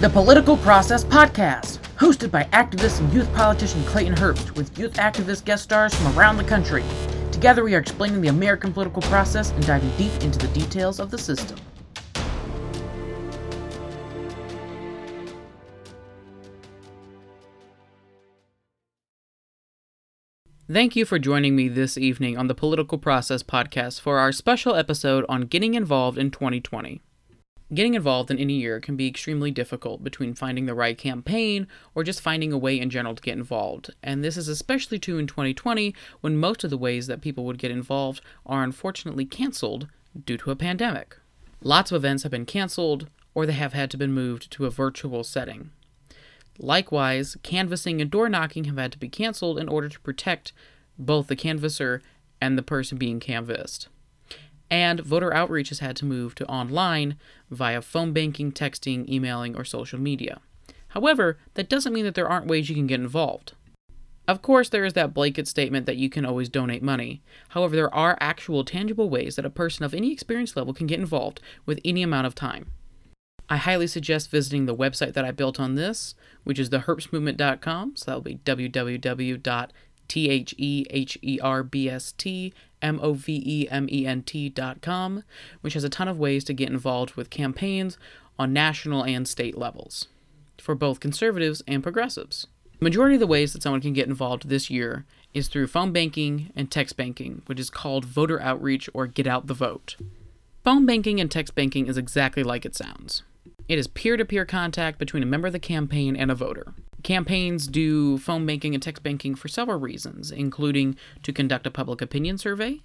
The Political Process Podcast, hosted by activist and youth politician Clayton Herbst, with youth activist guest stars from around the country. Together, we are explaining the American political process and diving deep into the details of the system. Thank you for joining me this evening on the Political Process Podcast for our special episode on getting involved in 2020. Getting involved in any year can be extremely difficult between finding the right campaign or just finding a way in general to get involved. And this is especially true in 2020 when most of the ways that people would get involved are unfortunately canceled due to a pandemic. Lots of events have been canceled or they have had to be moved to a virtual setting. Likewise, canvassing and door knocking have had to be canceled in order to protect both the canvasser and the person being canvassed and voter outreach has had to move to online via phone banking, texting, emailing, or social media. However, that doesn't mean that there aren't ways you can get involved. Of course, there is that blanket statement that you can always donate money. However, there are actual tangible ways that a person of any experience level can get involved with any amount of time. I highly suggest visiting the website that I built on this, which is theherbstmovement.com. So that'll be www M O V E M E N T dot com, which has a ton of ways to get involved with campaigns on national and state levels for both conservatives and progressives. The majority of the ways that someone can get involved this year is through phone banking and text banking, which is called voter outreach or get out the vote. Phone banking and text banking is exactly like it sounds. It is peer to peer contact between a member of the campaign and a voter. Campaigns do phone banking and text banking for several reasons, including to conduct a public opinion survey,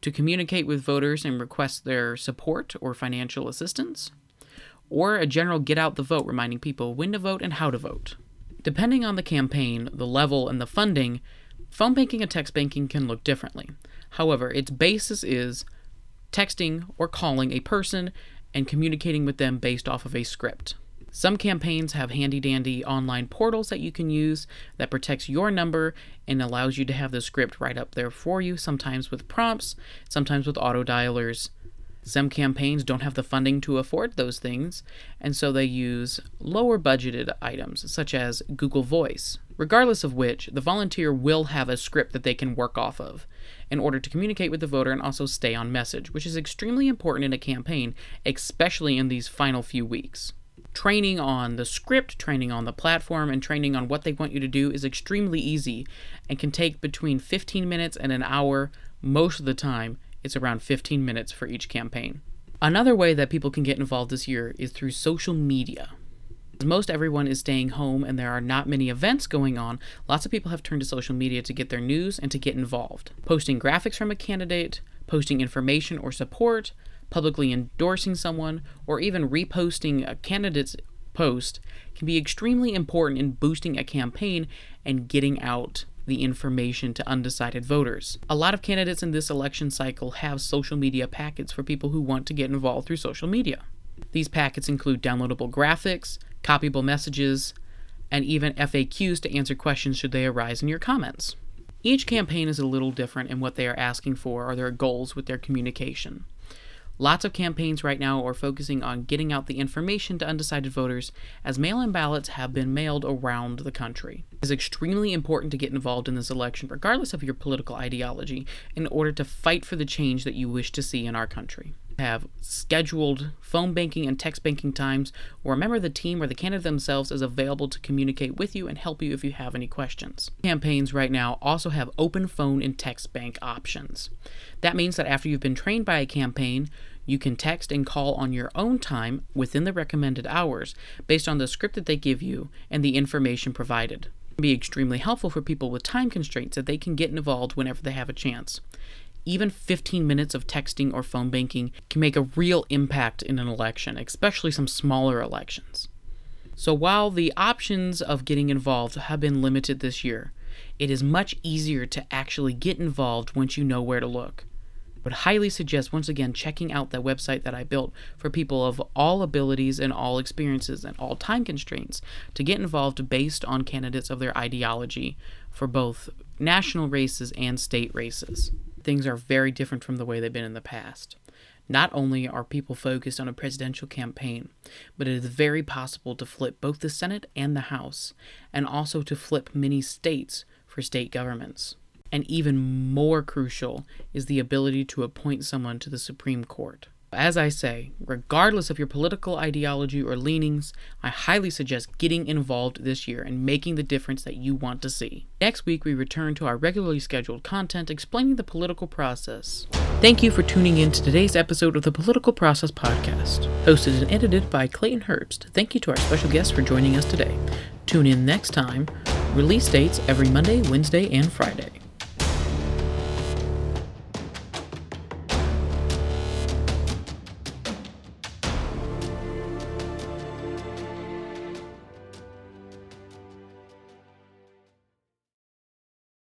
to communicate with voters and request their support or financial assistance, or a general get out the vote reminding people when to vote and how to vote. Depending on the campaign, the level, and the funding, phone banking and text banking can look differently. However, its basis is texting or calling a person and communicating with them based off of a script. Some campaigns have handy dandy online portals that you can use that protects your number and allows you to have the script right up there for you, sometimes with prompts, sometimes with auto dialers. Some campaigns don't have the funding to afford those things, and so they use lower budgeted items, such as Google Voice. Regardless of which, the volunteer will have a script that they can work off of in order to communicate with the voter and also stay on message, which is extremely important in a campaign, especially in these final few weeks training on the script, training on the platform, and training on what they want you to do is extremely easy and can take between 15 minutes and an hour. Most of the time, it's around 15 minutes for each campaign. Another way that people can get involved this year is through social media. Most everyone is staying home and there are not many events going on. Lots of people have turned to social media to get their news and to get involved. Posting graphics from a candidate, posting information or support, publicly endorsing someone, or even reposting a candidate's post can be extremely important in boosting a campaign and getting out the information to undecided voters. A lot of candidates in this election cycle have social media packets for people who want to get involved through social media. These packets include downloadable graphics, copyable messages, and even FAQs to answer questions should they arise in your comments. Each campaign is a little different in what they are asking for or their goals with their communication. Lots of campaigns right now are focusing on getting out the information to undecided voters as mail in ballots have been mailed around the country. It is extremely important to get involved in this election, regardless of your political ideology, in order to fight for the change that you wish to see in our country have scheduled phone banking and text banking times where a member of the team or the candidate themselves is available to communicate with you and help you if you have any questions. Campaigns right now also have open phone and text bank options. That means that after you've been trained by a campaign, you can text and call on your own time within the recommended hours based on the script that they give you and the information provided. It can be extremely helpful for people with time constraints that they can get involved whenever they have a chance even 15 minutes of texting or phone banking can make a real impact in an election, especially some smaller elections. So while the options of getting involved have been limited this year, it is much easier to actually get involved once you know where to look. Would highly suggest once again checking out that website that I built for people of all abilities and all experiences and all time constraints to get involved based on candidates of their ideology for both national races and state races things are very different from the way they've been in the past. Not only are people focused on a presidential campaign, but it is very possible to flip both the Senate and the House, and also to flip many states for state governments. And even more crucial is the ability to appoint someone to the Supreme Court. As I say, regardless of your political ideology or leanings, I highly suggest getting involved this year and making the difference that you want to see. Next week, we return to our regularly scheduled content explaining the political process. Thank you for tuning in to today's episode of the Political Process Podcast, hosted and edited by Clayton Herbst. Thank you to our special guests for joining us today. Tune in next time. Release dates every Monday, Wednesday, and Friday.